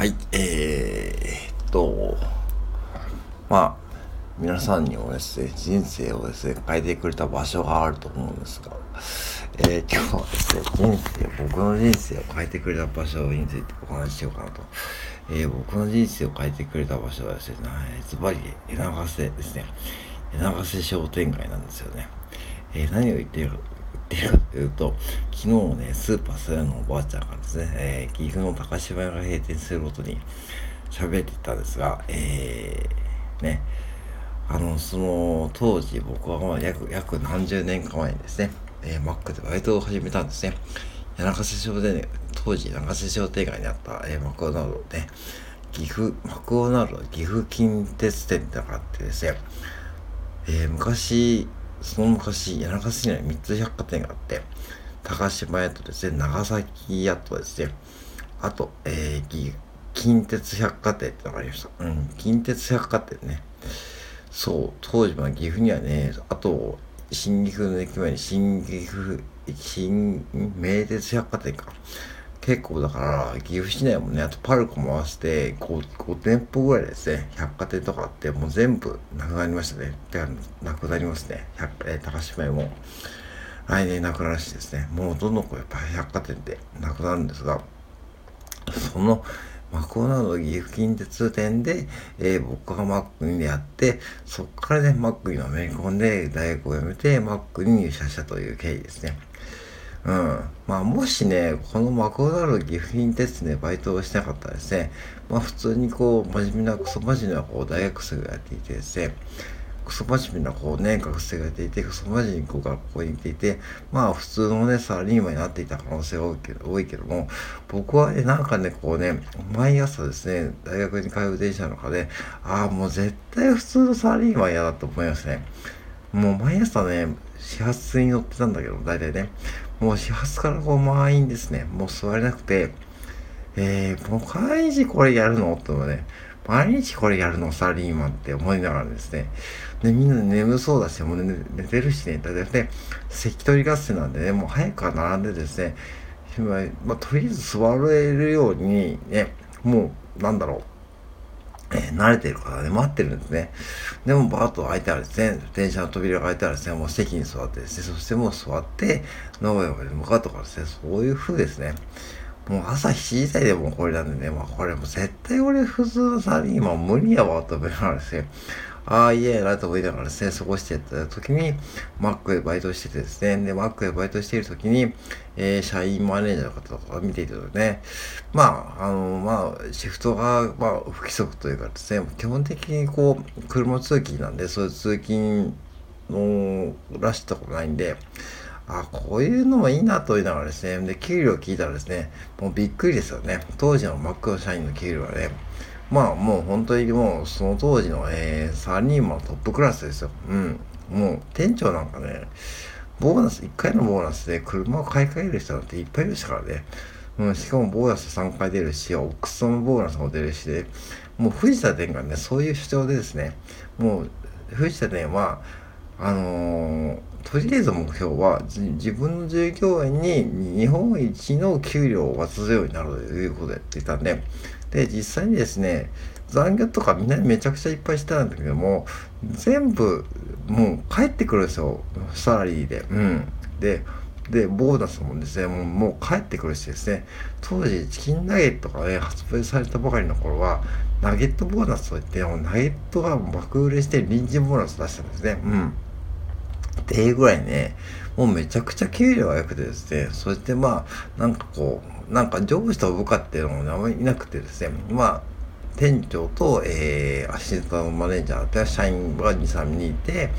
はい、えー、っと、まあ、皆さんにもですね、人生をですね、変えてくれた場所があると思うんですが、えー、今日はですね、人生、僕の人生を変えてくれた場所についてお話ししようかなと。えー、僕の人生を変えてくれた場所はですね、ズバリ、柳瀬ですね、柳瀬商店街なんですよね。えー、何を言ってるっていうと、昨日ね、スーパースヤのおばあちゃんがですね、えー、岐阜の高島屋が閉店することに喋ってたんですが、えー、ね、あの、その当時僕は約、約何十年か前にですね、えー、マックでバイトを始めたんですね。柳瀬商店当時柳瀬商店街にあった、えー、マクドナルドで、岐阜、マクドナルド岐阜近鉄店ってのがあってですね、えー、昔、その昔、柳ヶ瀬には3つ百貨店があって、高島屋とですね、長崎屋とですね、あと、えー、近鉄百貨店ってのがありました。うん、近鉄百貨店ね。そう、当時は岐阜にはね、あと、新岐阜の駅前に新岐阜、新、名鉄百貨店か。結構だから、岐阜市内もね、あとパルコも合わせて 5, 5店舗ぐらいですね、百貨店とかあって、もう全部なくなりましたね。でなくなりますね。百えー、高島屋も来年なくなるしですね、もうどんどんこうやっぱ百貨店ってなくなるんですが、そのマクドナルド岐阜近鉄店で、えー、僕がマックにやって、そこからね、マックにのめり込んで、大学を辞めて、マックに入社したという経緯ですね。うん。まあ、もしね、このマクドナルド岐阜近鉄でバイトをしなかったらですね、まあ、普通にこう、真面目な、クソ真面目なこう大学生がやっていてですね、クソ真面目なこうね、学生がやっていて、クソ真面目にこう学校に行っていて、まあ普通のね、サラリーマンになっていた可能性が多いけど、多いけども、僕はね、なんかね、こうね、毎朝ですね、大学に通う電車の中で、ああ、もう絶対普通のサラリーマン嫌だと思いますね。もう毎朝ね、始発に乗ってたんだけど、大体ね。もう始発からこう満員ですね。もう座れなくて、えー、もう毎日これやるの？とね、毎日これやるの？サラリーマンって思いながらですね。で、みんな眠そうだし、もう寝寝てるしね。だってね、関取合戦なんでね、もう早くから並んでですね、まあ、とりあえず座れるようにね、もう、なんだろう。慣れてるからね、待ってるんですね。でも、バーッと開いたらですね、電車の扉が開いたらですね、もう席に座ってですね、そしてもう座って、名古屋まで向かうとかですね、そういう風ですね。もう朝7時台でもこれなんでね、まあこれも絶対俺普通のサラリーマン無理やわと思いながらですね、ああ、いえなと思いながらですね、過ごしてた時に、マックでバイトしててですね、で、マックでバイトしている時に、えー、社員マネージャーの方とか見ているとね、まあ、あの、まあ、シフトが、まあ、不規則というかですね、基本的にこう、車通勤なんで、そういう通勤のらしいとこないんで、あ、こういうのもいいなと言いながらですね、で、給料聞いたらですね、もうびっくりですよね。当時のマックの社員の給料はね、まあもう本当にもうその当時の、えー、サニーマントップクラスですよ。うん。もう店長なんかね、ボーナス、1回のボーナスで車を買い替える人なんていっぱいいましたからね。うん、しかもボーナス3回出るし、奥さんボーナスも出るしで、もう藤田店がね、そういう主張でですね、もう藤田店は、あのー、とりあえず目標は自分の従業員に日本一の給料を渡すようになるということで言ってたんで、で、実際にですね、残業とかみんなめちゃくちゃいっぱいしてたんだけども、全部もう帰ってくるんですよ、サラリーで。うん。で、で、ボーナスもですね、もうもう帰ってくるしですね、当時チキンナゲットがね、発売されたばかりの頃は、ナゲットボーナスといって、もうナゲットが爆売れして臨時ボーナス出したんですね。うん。っていうぐらいね、もうめちゃくちゃ給料が良くてですね、そしてまあ、なんかこう、なんか上司と部下っていうのもあまりいなくてですね、まあ、店長と、えー、アシスタントマネージャーと社員が2、3人いて、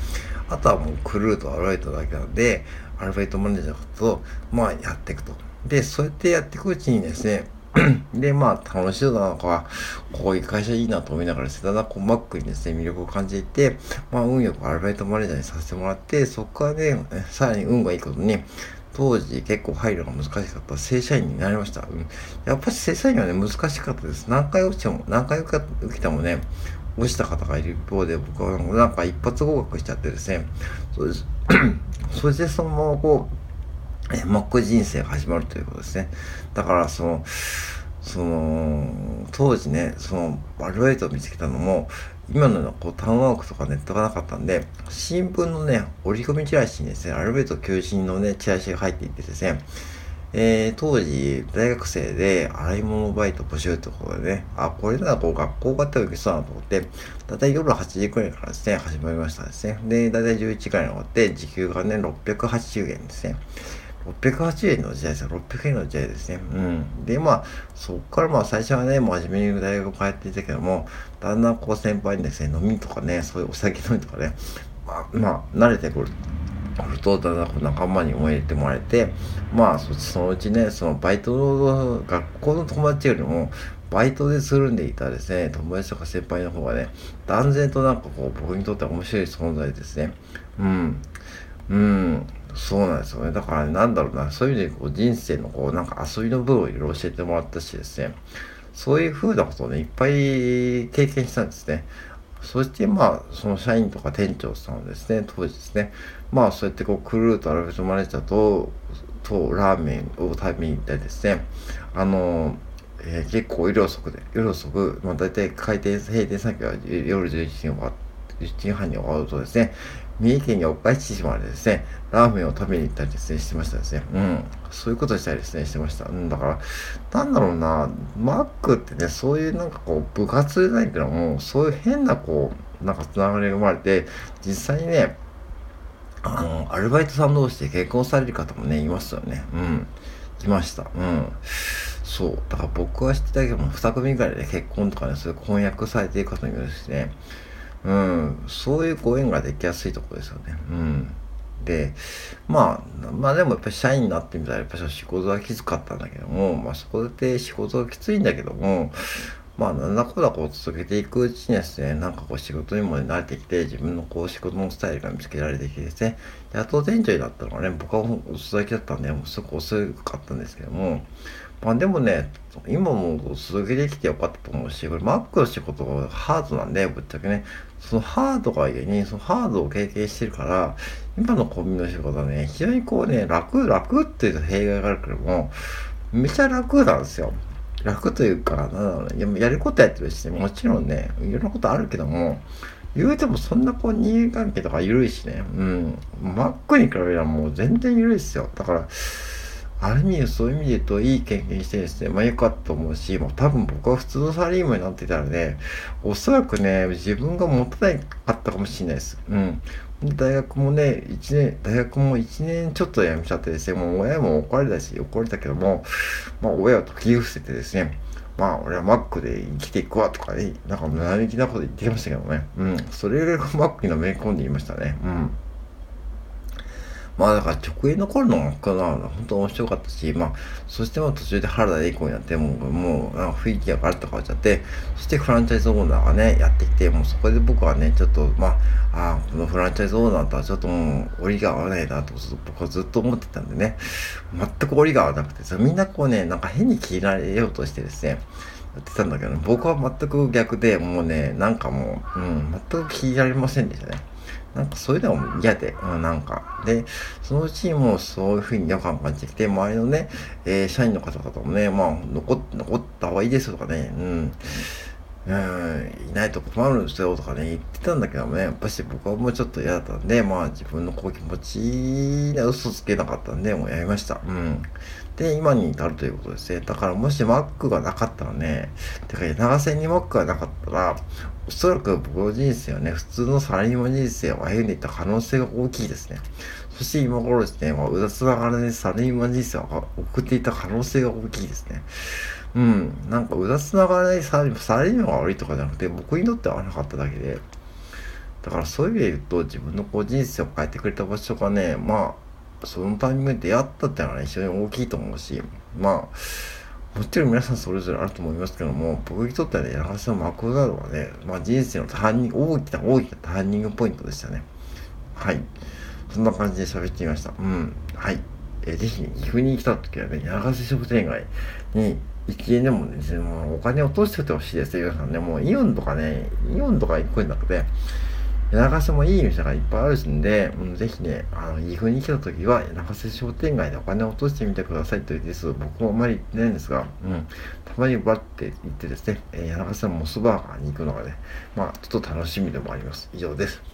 あとはもうクルーとアルバイトだけなんで、アルバイトマネージャーと、まあ、やっていくと。で、そうやってやっていくうちにですね、で、まあ、楽しそうだなとか、こういう会社いいなと思いながらですね、だんだんこう、マックにですね、魅力を感じていて、まあ、運よくアルバイトマネージャーにさせてもらって、そこからね、さらに運がいいことに、当時結構入るのが難しかった正社員になりました。うん、やっぱり正社員はね、難しかったです。何回落ちても、何回受けてもね、落ちた方がいる一方で、僕はなんか一発合格しちゃってですね、そうです。それでそのままこう、えマック人生が始まるということですね。だから、その、その、当時ね、その、アルバイトを見つけたのも、今のようなこうタウンワークとかネットがなかったんで、新聞のね、折り込みチラシにですね、アルバイト求人のね、チラシが入っていてですね、えー、当時、大学生で洗い物バイト募集ってことでね、あ、これならこう学校が手を受けそうだなと思って、だいたい夜8時くらいからですね、始まりましたですね。で、だいたい11時くらいに終わって、時給がね、680円ですね。680円の時代ですよ。600円の時代ですね。うん。で、まあ、そこからまあ最初はね、真面目に大学を通っていたけども、だんだんこう先輩にですね、飲みとかね、そういうお酒飲みとかね、まあ、まあ、慣れてくる。とだんだん仲間に思い入れてもらえてまあそのうちねそのバイトの学校の友達よりもバイトでつるんでいたですね友達とか先輩の方がね断然となんかこう僕にとっては面白い存在ですねうんうんそうなんですよね。だから、ね、なんだろうな。そういう意味でこう人生のこうなんか遊びの部分をいろいろ教えてもらったしですね。そういう風なことをねいっぱい経験したんですね。そしてまあその社員とか店長さんをですね当時ですね。まあそうやってこうクルーとアルベトマネージャーととラーメンを食べに行ったりですね。あのえー、結構夜遅くで夜遅く、まあ、大体開店閉店先は夜11時に終わって11時半に終わるとですね三重県四日市市までですね、ラーメンを食べに行ったりですね、してましたですね。うん。そういうことしたりですね、してました。うん、だから、なんだろうな、マックってね、そういうなんかこう、部活じゃないけども、そういう変なこう、なんかつながりが生まれて、実際にね、あの、アルバイトさん同士で結婚される方もね、いますよね。うん。いました。うん。そう。だから僕は知ってたけども、2組ぐらいで結婚とかね、そういう婚約されている方もいるしね、うん、そういうご縁ができやすいところですよね。うん。で、まあ、まあでもやっぱり社員になってみたらやっぱり仕事はきつかったんだけども、まあそこで仕事がきついんだけども、まあなんだこだこう続けていくうちにですね、なんかこう仕事にも慣れてきて、自分のこう仕事のスタイルが見つけられてきてですね、やっと店長になったのがね、僕は遅咲きだったんで、もうすごく遅かったんですけども、まあでもね、今も続けてきてよかったと思うし、これ Mac の仕事がハードなんで、ぶっちゃけね、そのハードがゆえに、そのハードを経験してるから、今のコンビニの仕事はね、非常にこうね、楽、楽っていうと弊害があるけども、めちゃ楽なんですよ。楽というか、なんだろうね、やることやってるし、ね、もちろんね、いろんなことあるけども、言うてもそんなこう人間関係とか緩いしね、うん、Mac に比べればもう全然緩いですよ。だから、ある意味そういう意味で言うといい経験してですね、まあ良かったと思うし、もう多分僕は普通のサラリーマンになってたらね、おそらくね、自分が持たなかったかもしれないです。うん。大学もね、1年、大学も1年ちょっと辞めちゃってですね、もう親も怒られたし、怒られたけども、まあ親を解き伏せてですね、まあ俺はマックで生きていくわとかね、なんか無理なこと言ってきましたけどね。うん。それぐらいマックにのめり込んでいましたね。うん。まあだから直営の頃の音楽が本当面白かったし、まあ、そしても途中で原田栄子になって、もう、もう、雰囲気がガラッと変わっちゃって、そしてフランチャイズオーナーがね、やってきて、もうそこで僕はね、ちょっと、まあ、あこのフランチャイズオーナーとはちょっともう、折りが合わないなと、僕はずっと思ってたんでね、全く折りが合わなくて、みんなこうね、なんか変に切られようとしてですね、やってたんだけど、ね、僕は全く逆で、もうね、なんかもう、うん、全く聞いられませんでしたね。なんかそういうのも嫌で、うん、なんか。で、そのうちにもうそういうふうに違和感感じてきて、周りのね、えー、社員の方々もね、まあ、残残った方がいいですとかね、うん。うん、いないと困るんですよとかね、言ってたんだけどもね、やっぱし僕はもうちょっと嫌だったんで、まあ自分のこう気持ちに嘘つけなかったんで、もうやりました。うん。で、今に至るということですね。だからもし Mac がなかったらね、てか長線に Mac がなかったら、おそらく僕の人生はね、普通のサラリーマン人生を歩んでいった可能性が大きいですね。そして今頃ですね、まあ、うだつながらでサラリーマン人生を送っていた可能性が大きいですね。うん。なんか、うだつながらないサラリーマンが悪いとかじゃなくて、僕にとっては合わなかっただけで、だからそういう意味で言うと、自分のこう人生を変えてくれた場所がね、まあ、そのタイミングで出会ったっていうのはね、非常に大きいと思うし、まあ、もちろん皆さんそれぞれあると思いますけども、僕にとってはね、柳瀬のマクダルドはね、まあ人生のターニング、大きな大きなターニングポイントでしたね。はい。そんな感じで喋ってみました。うん。はい。えー、ぜひ、岐阜に来た時はね、柳瀬商店街に1円でもね、もうお金を落としててほしいですよ、皆さんね。もうイオンとかね、イオンとか行くんだくて、柳瀬もいい店がいっぱいあるんで、うん、ぜひね、あの、岐阜に来た時は、柳瀬商店街でお金を落としてみてくださいというです。僕もあんまり行ってないんですが、うん、たまにバッて行ってですね、えー、柳瀬のモスバーガーに行くのがね、まあ、ちょっと楽しみでもあります。以上です。